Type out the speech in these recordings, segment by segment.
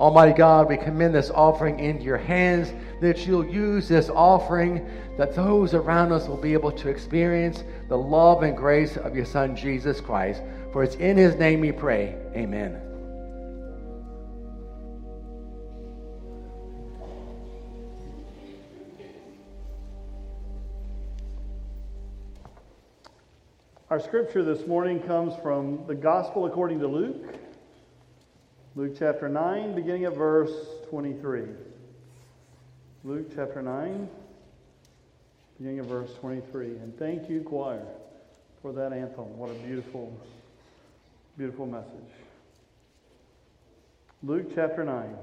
Almighty God, we commend this offering into your hands, that you'll use this offering, that those around us will be able to experience the love and grace of your Son, Jesus Christ. For it's in his name we pray. Amen. Our scripture this morning comes from the Gospel according to Luke, Luke chapter 9, beginning at verse 23. Luke chapter 9, beginning at verse 23. And thank you, choir, for that anthem. What a beautiful, beautiful message. Luke chapter 9.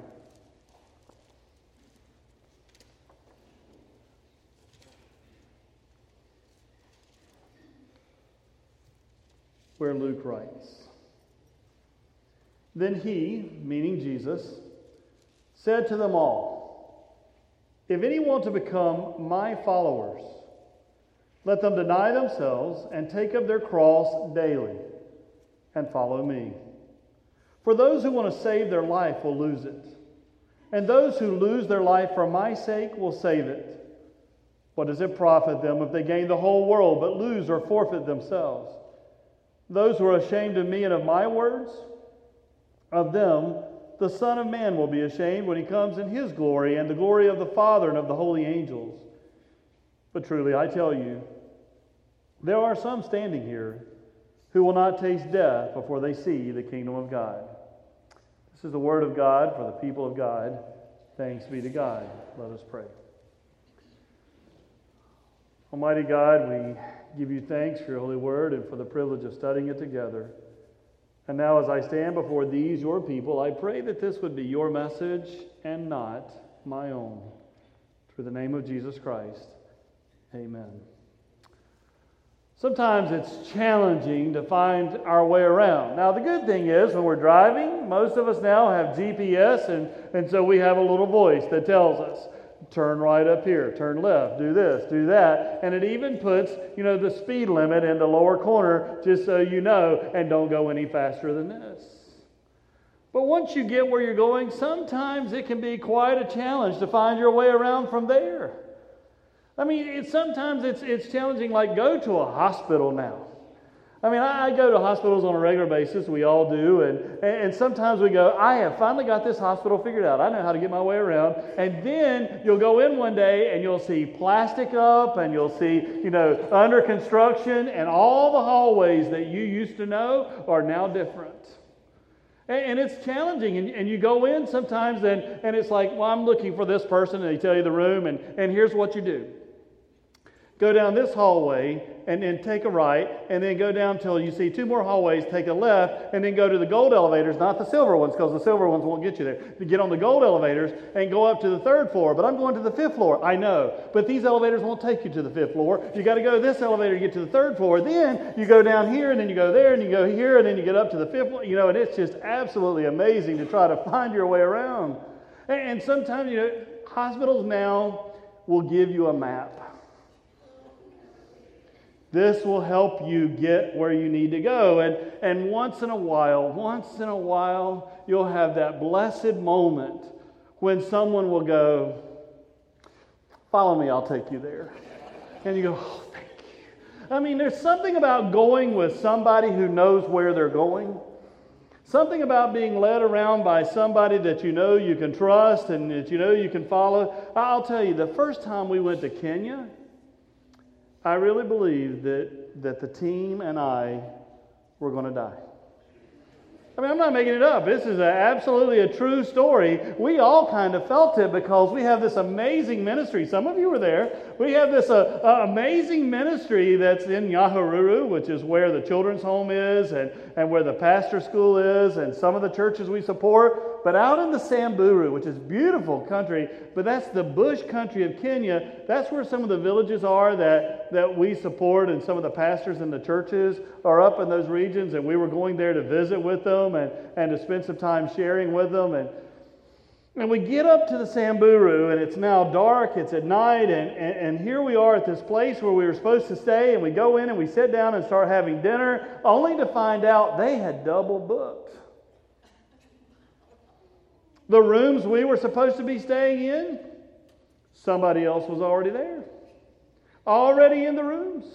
where Luke writes Then he, meaning Jesus, said to them all, If any want to become my followers, let them deny themselves and take up their cross daily and follow me. For those who want to save their life will lose it, and those who lose their life for my sake will save it. What does it profit them if they gain the whole world but lose or forfeit themselves? Those who are ashamed of me and of my words, of them the Son of Man will be ashamed when he comes in his glory and the glory of the Father and of the holy angels. But truly, I tell you, there are some standing here who will not taste death before they see the kingdom of God. This is the word of God for the people of God. Thanks be to God. Let us pray. Almighty God, we give you thanks for your holy word and for the privilege of studying it together. And now, as I stand before these, your people, I pray that this would be your message and not my own. Through the name of Jesus Christ, amen. Sometimes it's challenging to find our way around. Now, the good thing is, when we're driving, most of us now have GPS, and, and so we have a little voice that tells us turn right up here, turn left, do this, do that. And it even puts, you know, the speed limit in the lower corner just so you know and don't go any faster than this. But once you get where you're going, sometimes it can be quite a challenge to find your way around from there. I mean, it, sometimes it's, it's challenging, like go to a hospital now. I mean, I, go to hospitals on a regular basis. We all do. And, and sometimes we go, I have finally got this hospital figured out. I know how to get my way around. And then you'll go in one day and you'll see plastic up and you'll see, you know, under construction and all the hallways that you used to know are now different. And, it's challenging. And, and you go in sometimes and, and it's like, well, I'm looking for this person. And they tell you the room. And, and here's what you do go down this hallway and then take a right, and then go down till you see two more hallways, take a left, and then go to the gold elevators, not the silver ones, because the silver ones won't get you there. Get on the gold elevators and go up to the third floor. But I'm going to the fifth floor. I know. But these elevators won't take you to the fifth floor. You got to go to this elevator to get to the third floor. Then you go down here, and then you go there, and you go here, and then you get up to the fifth floor. You know, and it's just absolutely amazing to try to find your way around. And sometimes, you know, hospitals now will give you a map this will help you get where you need to go. And, and once in a while, once in a while, you'll have that blessed moment when someone will go, Follow me, I'll take you there. And you go, Oh, thank you. I mean, there's something about going with somebody who knows where they're going. Something about being led around by somebody that you know you can trust and that you know you can follow. I'll tell you, the first time we went to Kenya, I really believe that, that the team and I were going to die. I mean, I'm not making it up. This is a, absolutely a true story. We all kind of felt it because we have this amazing ministry. Some of you were there. We have this uh, uh, amazing ministry that's in Nyahururu, which is where the children's home is and, and where the pastor school is and some of the churches we support. But out in the Samburu, which is beautiful country, but that's the bush country of Kenya, that's where some of the villages are that, that we support, and some of the pastors and the churches are up in those regions. And we were going there to visit with them and, and to spend some time sharing with them. And, and we get up to the Samburu, and it's now dark, it's at night, and, and, and, here we are at this place where we were supposed to stay, and we go in and we sit down and start having dinner, only to find out they had double booked. The rooms we were supposed to be staying in, somebody else was already there, already in the rooms.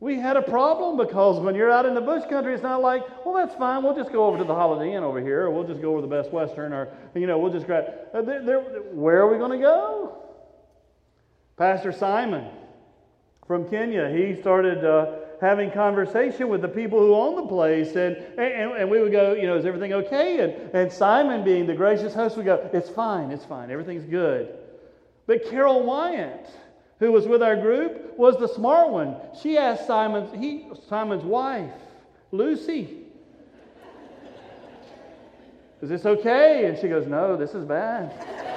We had a problem because when you're out in the bush country, it's not like, well, that's fine. We'll just go over to the Holiday Inn over here, or we'll just go over to the Best Western, or, you know, we'll just grab. Uh, they're, they're, where are we going to go? Pastor Simon from Kenya, he started uh, having conversation with the people who own the place, and, and, and we would go, you know, is everything okay? And, and Simon, being the gracious host, would go, it's fine, it's fine, everything's good. But Carol Wyant, who was with our group, was the smart one. She asked Simon's, he, Simon's wife, Lucy, Is this okay? And she goes, No, this is bad.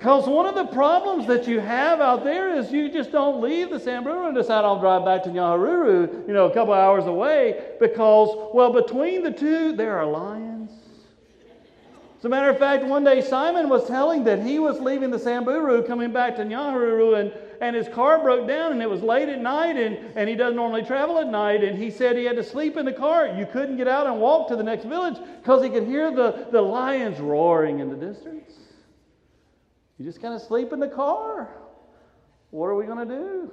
Because one of the problems that you have out there is you just don't leave the Samburu and decide I'll drive back to Nyahururu, you know, a couple hours away because, well, between the two, there are lions. As a matter of fact, one day Simon was telling that he was leaving the Samburu, coming back to Nyahururu, and, and his car broke down, and it was late at night, and, and he doesn't normally travel at night, and he said he had to sleep in the car. You couldn't get out and walk to the next village because he could hear the, the lions roaring in the distance. You just kind of sleep in the car. What are we going to do?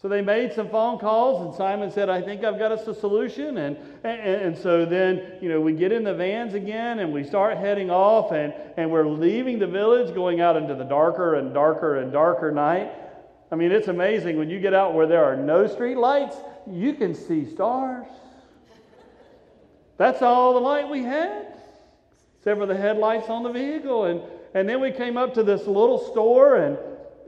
So they made some phone calls, and Simon said, I think I've got us a solution. And, and, and, so then, you know, we get in the vans again and we start heading off, and, and we're leaving the village, going out into the darker and darker and darker night. I mean, it's amazing when you get out where there are no street lights, you can see stars. That's all the light we had, except for the headlights on the vehicle. And, and then we came up to this little store, and,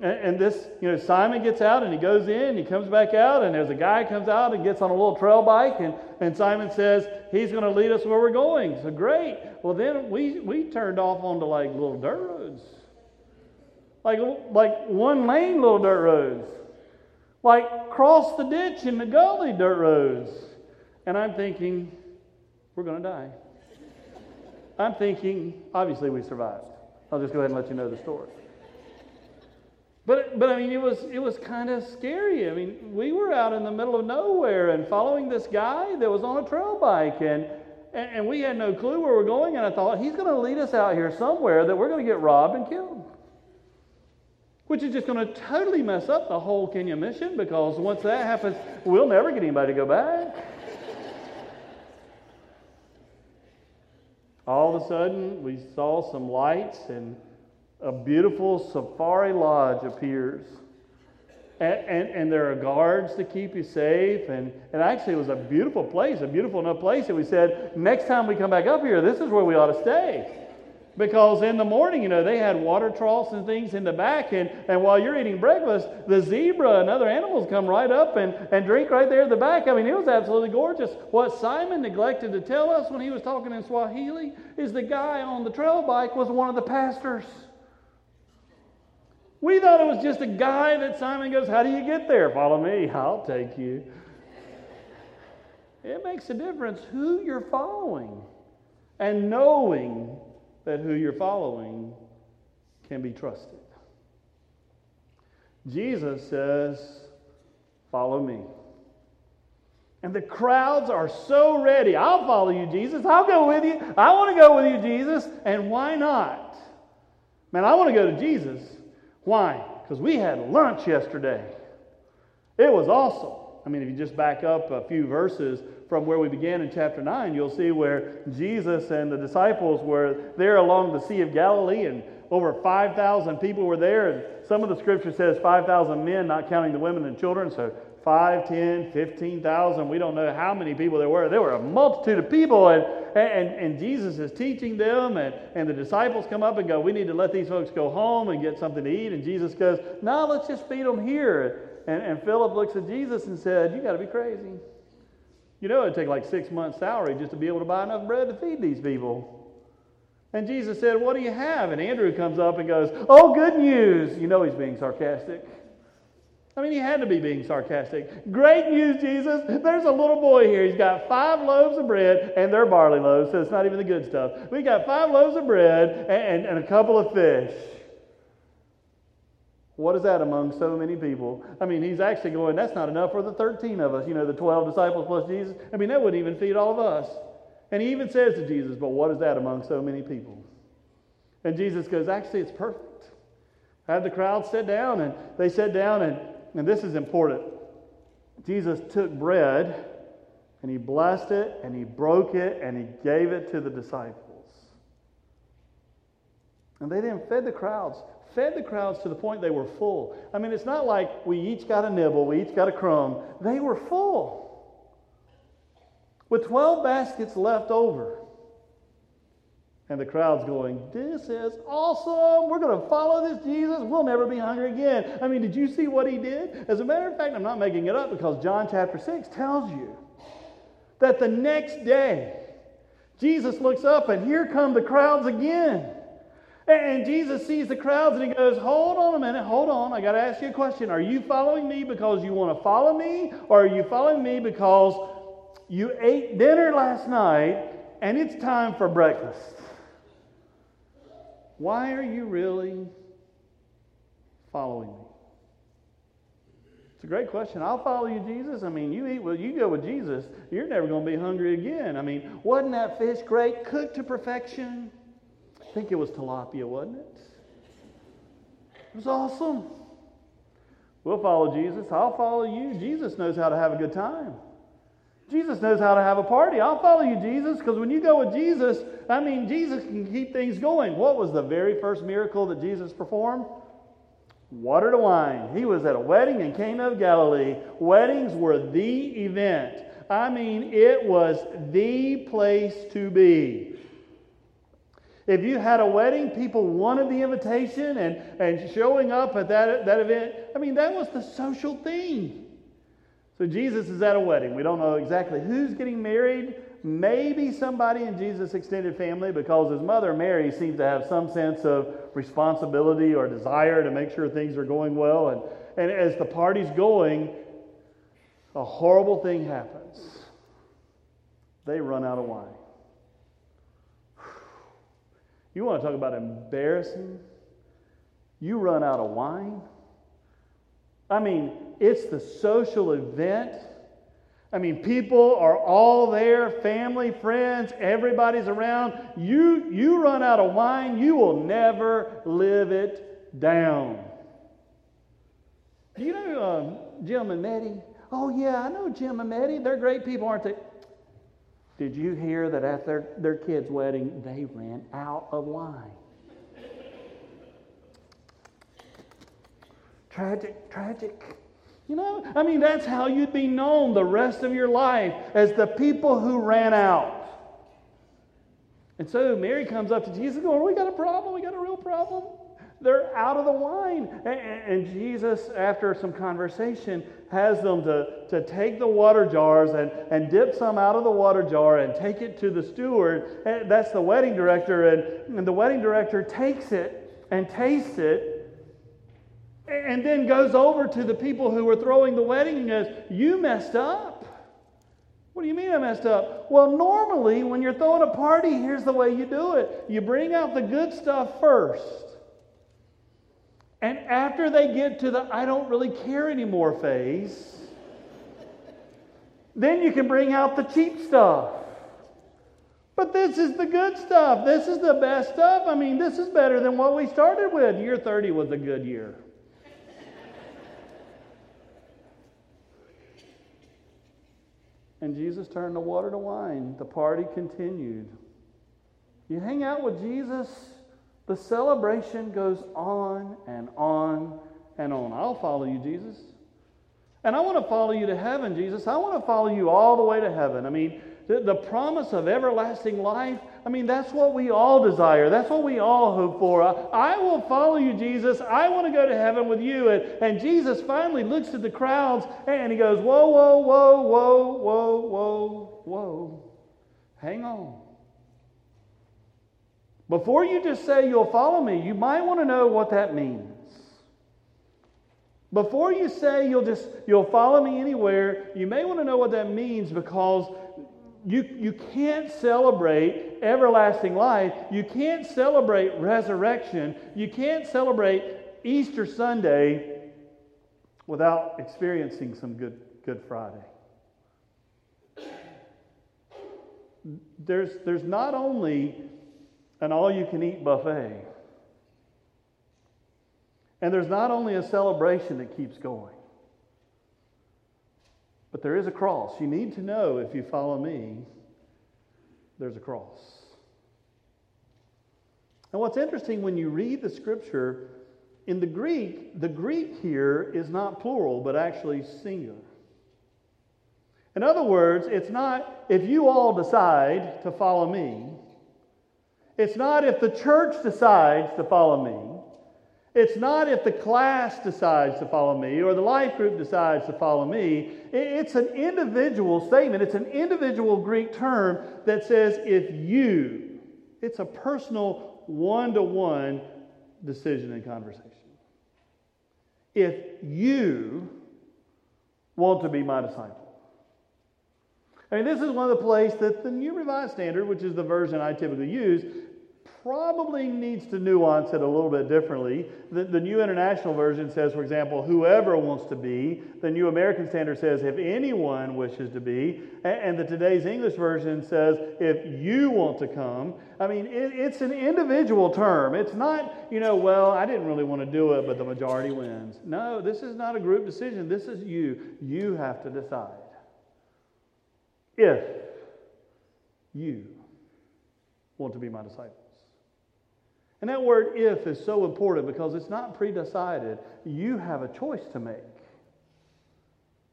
and this, you know, Simon gets out and he goes in, he comes back out, and there's a guy comes out and gets on a little trail bike, and, and Simon says he's going to lead us where we're going. So great. Well, then we, we turned off onto like little dirt roads, like, like one lane little dirt roads, like cross the ditch in the gully dirt roads. And I'm thinking, we're going to die. I'm thinking, obviously, we survived. I'll just go ahead and let you know the story. But, but I mean, it was, it was kind of scary. I mean, we were out in the middle of nowhere and following this guy that was on a trail bike, and, and, and we had no clue where we're going. And I thought, he's going to lead us out here somewhere that we're going to get robbed and killed. Which is just going to totally mess up the whole Kenya mission because once that happens, we'll never get anybody to go back. all of a sudden we saw some lights and a beautiful safari lodge appears. And, and, and, there are guards to keep you safe. And, and actually, it was a beautiful place, a beautiful enough place And we said, next time we come back up here, this is where we ought to stay. Because in the morning, you know, they had water troughs and things in the back, and, and while you're eating breakfast, the zebra and other animals come right up and, and drink right there in the back. I mean, it was absolutely gorgeous. What Simon neglected to tell us when he was talking in Swahili is the guy on the trail bike was one of the pastors. We thought it was just a guy that Simon goes, How do you get there? Follow me, I'll take you. It makes a difference who you're following and knowing that who you're following can be trusted. Jesus says, Follow me. And the crowds are so ready. I'll follow you, Jesus. I'll go with you. I want to go with you, Jesus. And why not? Man, I want to go to Jesus. Why? Because we had lunch yesterday. It was awesome. I mean, if you just back up a few verses from where we began in chapter 9, you'll see where Jesus and the disciples were there along the Sea of Galilee, and over 5,000 people were there. And some of the scripture says 5,000 men, not counting the women and children. So 5, 10, 15,000. We don't know how many people there were. There were a multitude of people, and, and, and Jesus is teaching them, and, and the disciples come up and go, We need to let these folks go home and get something to eat. And Jesus goes, No, let's just feed them here. And, and Philip looks at Jesus and said, You got to be crazy. You know, it'd take like six months' salary just to be able to buy enough bread to feed these people. And Jesus said, What do you have? And Andrew comes up and goes, Oh, good news. You know he's being sarcastic. I mean, he had to be being sarcastic. Great news, Jesus. There's a little boy here. He's got five loaves of bread, and they're barley loaves, so it's not even the good stuff. We got five loaves of bread and, and, and a couple of fish. What is that among so many people? I mean, he's actually going, that's not enough for the 13 of us, you know, the 12 disciples plus Jesus. I mean, that wouldn't even feed all of us. And he even says to Jesus, but what is that among so many people? And Jesus goes, actually, it's perfect. Had the crowd sit down, and they sat down, and, and this is important. Jesus took bread, and he blessed it, and he broke it, and he gave it to the disciples. And they then fed the crowds fed the crowds to the point they were full. I mean, it's not like we each got a nibble, we each got a crumb. They were full. With 12 baskets left over. And the crowd's going, This is awesome. We're going to follow this Jesus. We'll never be hungry again. I mean, did you see what he did? As a matter of fact, I'm not making it up because John chapter 6 tells you that the next day, Jesus looks up and here come the crowds again. And Jesus sees the crowds and he goes, Hold on a minute, hold on. I got to ask you a question. Are you following me because you want to follow me? Or are you following me because you ate dinner last night and it's time for breakfast? Why are you really following me? It's a great question. I'll follow you, Jesus. I mean, you eat well, you go with Jesus, you're never going to be hungry again. I mean, wasn't that fish great? Cooked to perfection? I think it was tilapia, wasn't it? It was awesome. We'll follow Jesus. I'll follow you. Jesus knows how to have a good time. Jesus knows how to have a party. I'll follow you, Jesus, because when you go with Jesus, I mean, Jesus can keep things going. What was the very first miracle that Jesus performed? Water to wine. He was at a wedding in Cana of Galilee. Weddings were the event. I mean, it was the place to be. If you had a wedding, people wanted the invitation and, and showing up at that, that event. I mean, that was the social thing. So Jesus is at a wedding. We don't know exactly who's getting married. Maybe somebody in Jesus' extended family, because his mother, Mary, seems to have some sense of responsibility or desire to make sure things are going well. And, and as the party's going, a horrible thing happens. They run out of wine. You want to talk about embarrassing? You run out of wine. I mean, it's the social event. I mean, people are all there, family, friends, everybody's around. You, you run out of wine, you will never live it down. Do you know um, Jim and Betty? Oh, yeah, I know Jim and Betty. They're great people, aren't they? Did you hear that at their, their kid's wedding, they ran out of wine? tragic, tragic. You know, I mean, that's how you'd be known the rest of your life as the people who ran out. And so Mary comes up to Jesus going, We got a problem. We got a real problem. They're out of the wine. And, Jesus, after some conversation, has them to, to take the water jars and, and dip some out of the water jar and take it to the steward. And that's the wedding director. And, and the wedding director takes it and tastes it and then goes over to the people who were throwing the wedding and goes, You messed up. What do you mean I messed up? Well, normally when you're throwing a party, here's the way you do it you bring out the good stuff first. And after they get to the I don't really care anymore phase, then you can bring out the cheap stuff. But this is the good stuff. This is the best stuff. I mean, this is better than what we started with. Year 30 was a good year. And Jesus turned the water to wine. The party continued. You hang out with Jesus the celebration goes on and on and on. I'll follow you, Jesus. And I want to follow you to heaven, Jesus. I want to follow you all the way to heaven. I mean, the, the, promise of everlasting life, I mean, that's what we all desire. That's what we all hope for. I, I will follow you, Jesus. I want to go to heaven with you. And, and Jesus finally looks at the crowds and he goes, Whoa, whoa, whoa, whoa, whoa, whoa, whoa. Hang on. Before you just say you'll follow me, you might want to know what that means. Before you say you'll just you'll follow me anywhere, you may want to know what that means because you, you can't celebrate everlasting life. You can't celebrate resurrection. You can't celebrate Easter Sunday without experiencing some good Good Friday. There's, there's not only an all you can eat buffet, and there's not only a celebration that keeps going, but there is a cross. You need to know if you follow me, there's a cross. And what's interesting when you read the scripture, in the Greek, the Greek here is not plural, but actually singular. In other words, it's not if you all decide to follow me, it's not if the church decides to follow me, it's not if the class decides to follow me or the life group decides to follow me. It's an individual statement. It's an individual Greek term that says if you, it's a personal one to one decision and conversation. If you want to be my disciple. I mean, this is one of the places that the New Revised Standard, which is the version I typically use, probably needs to nuance it a little bit differently. The, the, New International Version says, for example, whoever wants to be. The New American Standard says, if anyone wishes to be. And, and the today's English Version says, if you want to come. I mean, it, it's an individual term. It's not, you know, well, I didn't really want to do it, but the majority wins. No, this is not a group decision. This is you. You have to decide if you want to be my disciples. And that word if is so important because it's not pre-decided. You have a choice to make.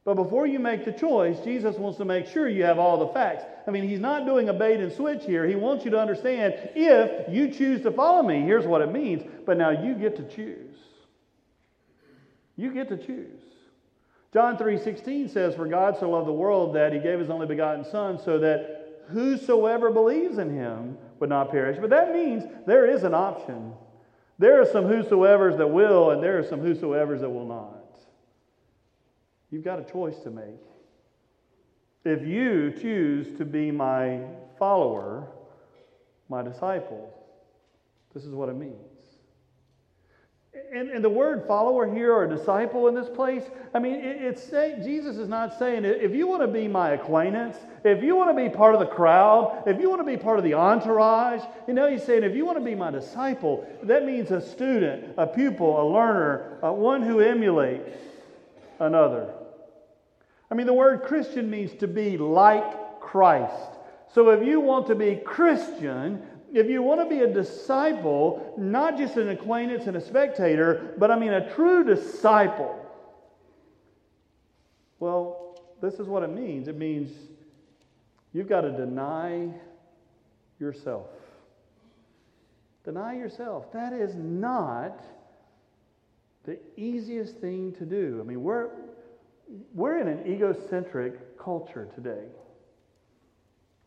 But before you make the choice, Jesus wants to make sure you have all the facts. I mean, he's not doing a bait and switch here. He wants you to understand if you choose to follow me, here's what it means. But now you get to choose. You get to choose. John 3:16 says, "For God so loved the world that he gave his only begotten son so that whosoever believes in him would not perish." But that means there is an option. There are some whosoever's that will and there are some whosoever's that will not. You've got a choice to make. If you choose to be my follower, my disciple, this is what it means. And, and, the word follower here or disciple in this place, I mean, it, it's say, Jesus is not saying if you want to be my acquaintance, if you want to be part of the crowd, if you want to be part of the entourage, you know, he's saying if you want to be my disciple, that means a student, a pupil, a learner, uh, one who emulates another. I mean, the word Christian means to be like Christ. So if you want to be Christian, if you want to be a disciple, not just an acquaintance and a spectator, but I mean a true disciple, well, this is what it means. It means you've got to deny yourself. Deny yourself. That is not the easiest thing to do. I mean, we're, we're in an egocentric culture today.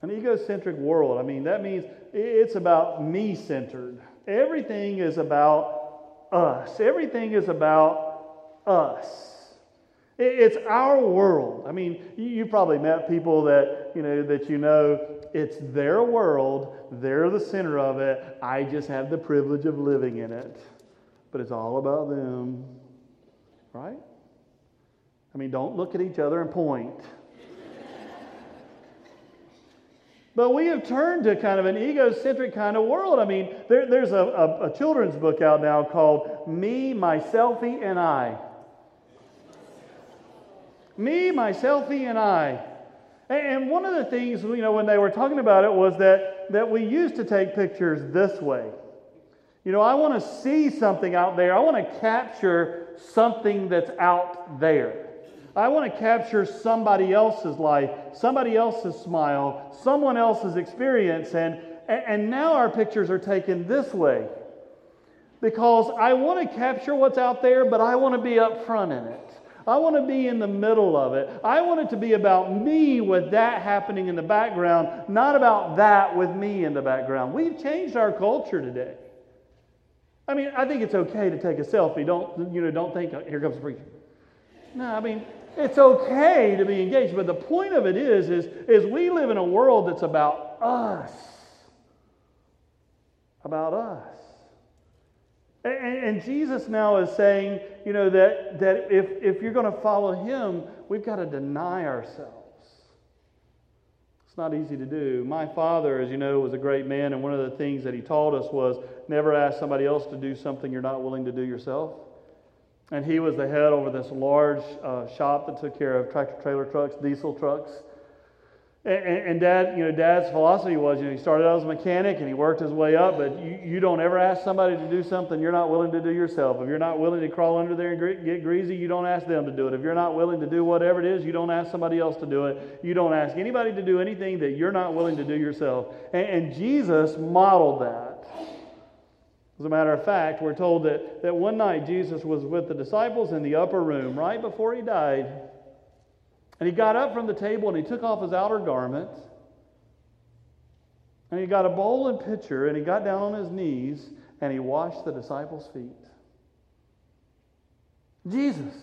An egocentric world, I mean, that means it's about me centered. Everything is about us, everything is about us. It's our world. I mean, you probably met people that you know that you know it's their world. They're the center of it. I just have the privilege of living in it. But it's all about them. Right? I mean, don't look at each other and point. But we have turned to kind of an egocentric kind of world. I mean, there, there's a, a, a children's book out now called Me, My Selfie, and I. Me, my selfie, and I. And one of the things, you know, when they were talking about it was that, that we used to take pictures this way. You know, I want to see something out there. I want to capture something that's out there. I want to capture somebody else's life, somebody else's smile, someone else's experience. And, and now our pictures are taken this way because I want to capture what's out there, but I want to be up front in it. I want to be in the middle of it. I want it to be about me with that happening in the background, not about that with me in the background. We've changed our culture today. I mean, I think it's okay to take a selfie. Don't, you know, don't think, here comes the preacher. No, I mean, it's okay to be engaged, but the point of it is, is, is we live in a world that's about us. About us. And, and Jesus now is saying, you know, that, that if, if you're going to follow him, we've got to deny ourselves. It's not easy to do. My father, as you know, was a great man, and one of the things that he taught us was never ask somebody else to do something you're not willing to do yourself. And he was the head over this large uh, shop that took care of tractor trailer trucks, diesel trucks. And, and, dad, you know, dad's philosophy was, you know, he started out as a mechanic and he worked his way up, but you, you don't ever ask somebody to do something you're not willing to do yourself. If you're not willing to crawl under there and get greasy, you don't ask them to do it. If you're not willing to do whatever it is, you don't ask somebody else to do it. You don't ask anybody to do anything that you're not willing to do yourself. And, and Jesus modeled that. As a matter of fact, we're told that, that one night Jesus was with the disciples in the upper room right before he died. And he got up from the table and he took off his outer garment. And he got a bowl and pitcher and he got down on his knees and he washed the disciples' feet. Jesus,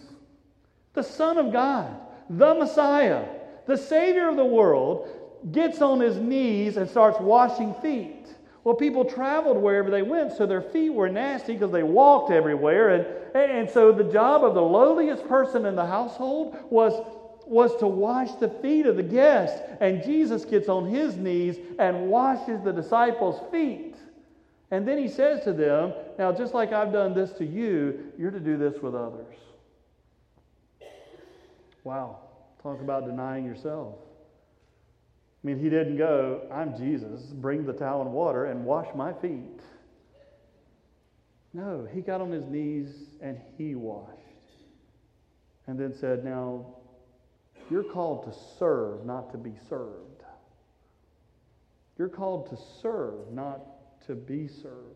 the Son of God, the Messiah, the Savior of the world, gets on his knees and starts washing feet. Well, people traveled wherever they went, so their feet were nasty because they walked everywhere. And, and so the job of the lowliest person in the household was was to wash the feet of the guests. And Jesus gets on his knees and washes the disciples' feet. And then he says to them, Now, just like I've done this to you, you're to do this with others. Wow. Talk about denying yourself. I mean, he didn't go, I'm Jesus, bring the towel and water and wash my feet. No, he got on his knees and he washed. And then said, Now, you're called to serve, not to be served. You're called to serve, not to be served.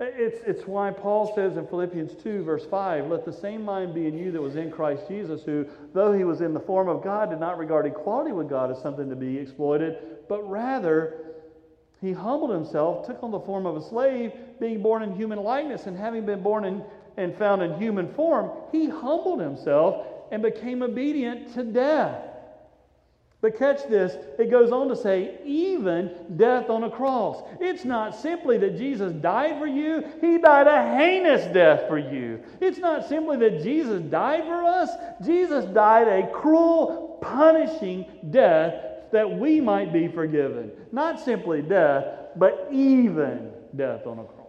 It's, it's why Paul says in Philippians 2, verse 5, Let the same mind be in you that was in Christ Jesus, who, though he was in the form of God, did not regard equality with God as something to be exploited, but rather he humbled himself, took on the form of a slave, being born in human likeness, and having been born in, and found in human form, he humbled himself and became obedient to death. But catch this, it goes on to say, even death on a cross. It's not simply that Jesus died for you, He died a heinous death for you. It's not simply that Jesus died for us, Jesus died a cruel, punishing death that we might be forgiven. Not simply death, but even death on a cross.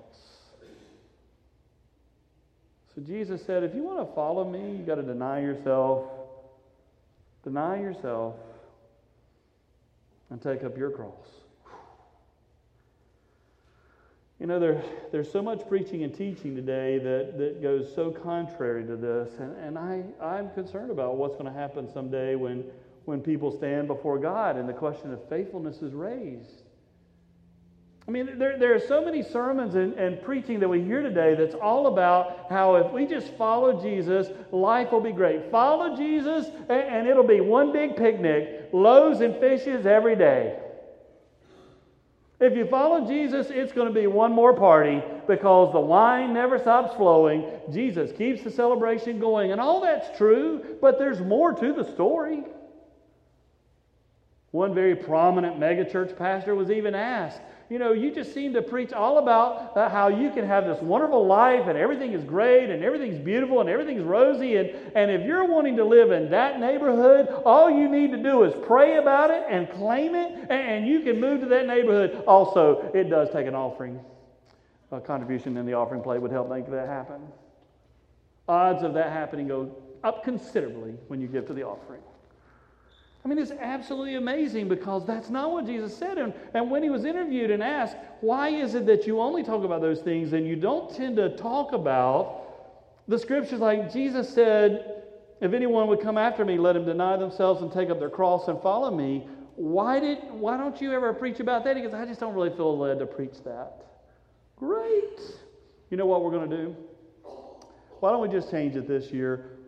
So Jesus said, if you want to follow me, you got to deny yourself. Deny yourself and take up your cross. You know, there, there's so much preaching and teaching today that, that goes so contrary to this. And, and I, I'm concerned about what's going to happen someday when, when people stand before God and the question of faithfulness is raised. I mean, there, there are so many sermons and, and preaching that we hear today that's all about how if we just follow Jesus, life will be great. Follow Jesus, and, and it'll be one big picnic, loaves and fishes every day. If you follow Jesus, it's going to be one more party because the wine never stops flowing. Jesus keeps the celebration going. And all that's true, but there's more to the story. One very prominent megachurch pastor was even asked, you know, you just seem to preach all about uh, how you can have this wonderful life and everything is great and everything's beautiful and everything's rosy. And, and if you're wanting to live in that neighborhood, all you need to do is pray about it and claim it, and, and you can move to that neighborhood. Also, it does take an offering. A contribution in the offering plate would help make that happen. Odds of that happening go up considerably when you give to the offering. I mean, it's absolutely amazing because that's not what Jesus said. And, and when he was interviewed and asked, why is it that you only talk about those things and you don't tend to talk about the scriptures like Jesus said, if anyone would come after me, let him deny themselves and take up their cross and follow me. Why, did, why don't you ever preach about that? He goes, I just don't really feel led to preach that. Great. You know what we're going to do? Why don't we just change it this year?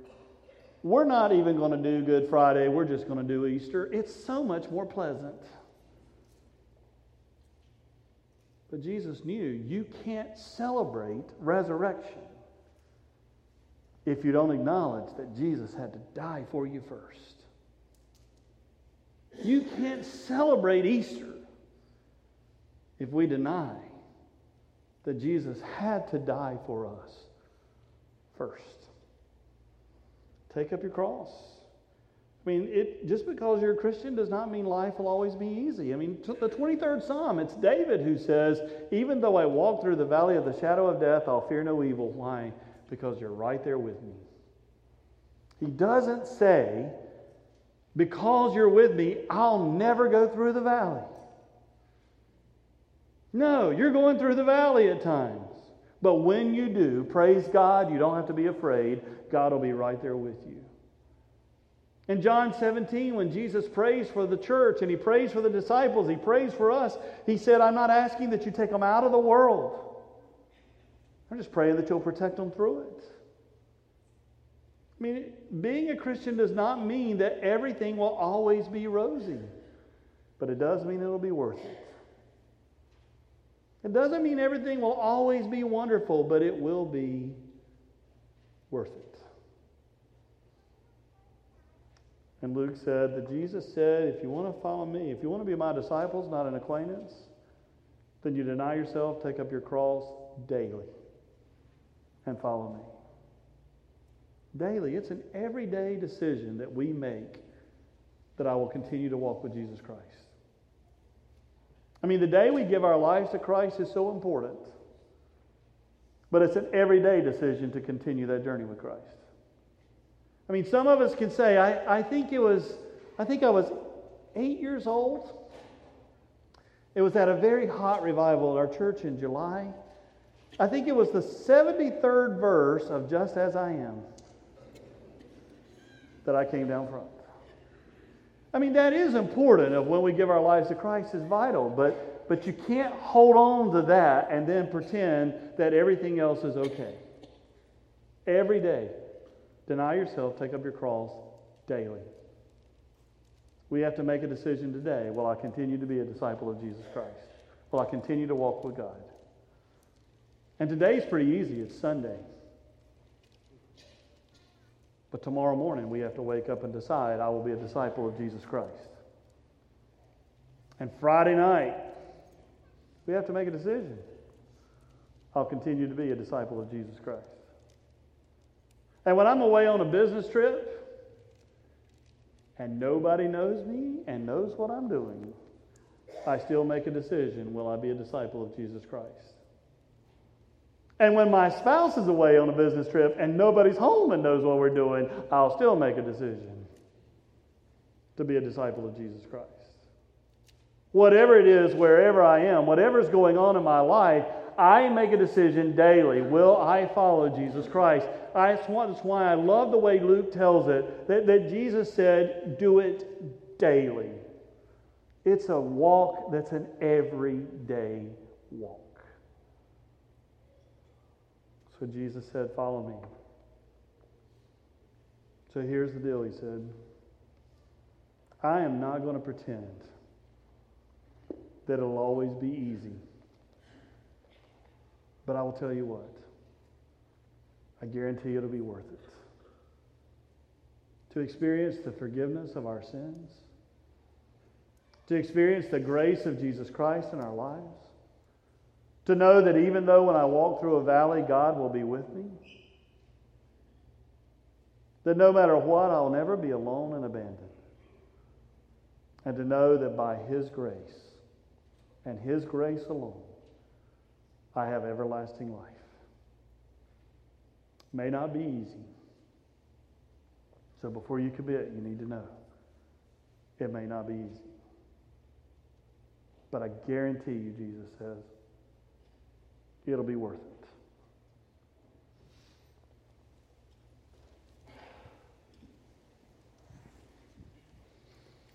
We're not even going to do Good Friday, we're just going to do Easter. It's so much more pleasant. But Jesus knew you can't celebrate resurrection if you don't acknowledge that Jesus had to die for you first. You can't celebrate Easter if we deny that Jesus had to die for us first. Take up your cross. I mean, it, just because you're a Christian does not mean life will always be easy. I mean, the 23rd Psalm, it's David who says, Even though I walk through the valley of the shadow of death, I'll fear no evil. Why? Because you're right there with me. He doesn't say, Because you're with me, I'll never go through the valley. No, you're going through the valley at times. But when you do, praise God, you don't have to be afraid. God will be right there with you. In John 17, when Jesus prays for the church and he prays for the disciples, he prays for us, he said, I'm not asking that you take them out of the world. I'm just praying that you'll protect them through it. I mean, being a Christian does not mean that everything will always be rosy, but it does mean it'll be worth it. It doesn't mean everything will always be wonderful, but it will be worth it. And Luke said that Jesus said, If you want to follow me, if you want to be my disciples, not an acquaintance, then you deny yourself, take up your cross daily, and follow me. Daily. It's an everyday decision that we make that I will continue to walk with Jesus Christ. I mean, the day we give our lives to Christ is so important. But it's an everyday decision to continue that journey with Christ. I mean, some of us can say, I, I think it was, I think I was eight years old. It was at a very hot revival at our church in July. I think it was the 73rd verse of Just As I Am that I came down front. I mean, that is important of when we give our lives to Christ is vital, but, but you can't hold on to that and then pretend that everything else is okay. Every day, deny yourself, take up your cross daily. We have to make a decision today. Will I continue to be a disciple of Jesus Christ? Will I continue to walk with God? And today's pretty easy. It's Sunday. But tomorrow morning, we have to wake up and decide I will be a disciple of Jesus Christ. And Friday night, we have to make a decision. I'll continue to be a disciple of Jesus Christ. And when I'm away on a business trip and nobody knows me and knows what I'm doing, I still make a decision will I be a disciple of Jesus Christ? And when my spouse is away on a business trip and nobody's home and knows what we're doing, I'll still make a decision to be a disciple of Jesus Christ. Whatever it is, wherever I am, whatever's going on in my life, I make a decision daily. Will I follow Jesus Christ? I, that's why I love the way Luke tells it that, that Jesus said, do it daily. It's a walk that's an everyday walk. So Jesus said, Follow me. So here's the deal, he said. I am not going to pretend that it'll always be easy. But I will tell you what, I guarantee it'll be worth it. To experience the forgiveness of our sins, to experience the grace of Jesus Christ in our lives, to know that even though when I walk through a valley, God will be with me. That no matter what, I'll never be alone and abandoned. And to know that by His grace and His grace alone, I have everlasting life. May not be easy. So before you commit, you need to know it may not be easy. But I guarantee you, Jesus says, it'll be worth it.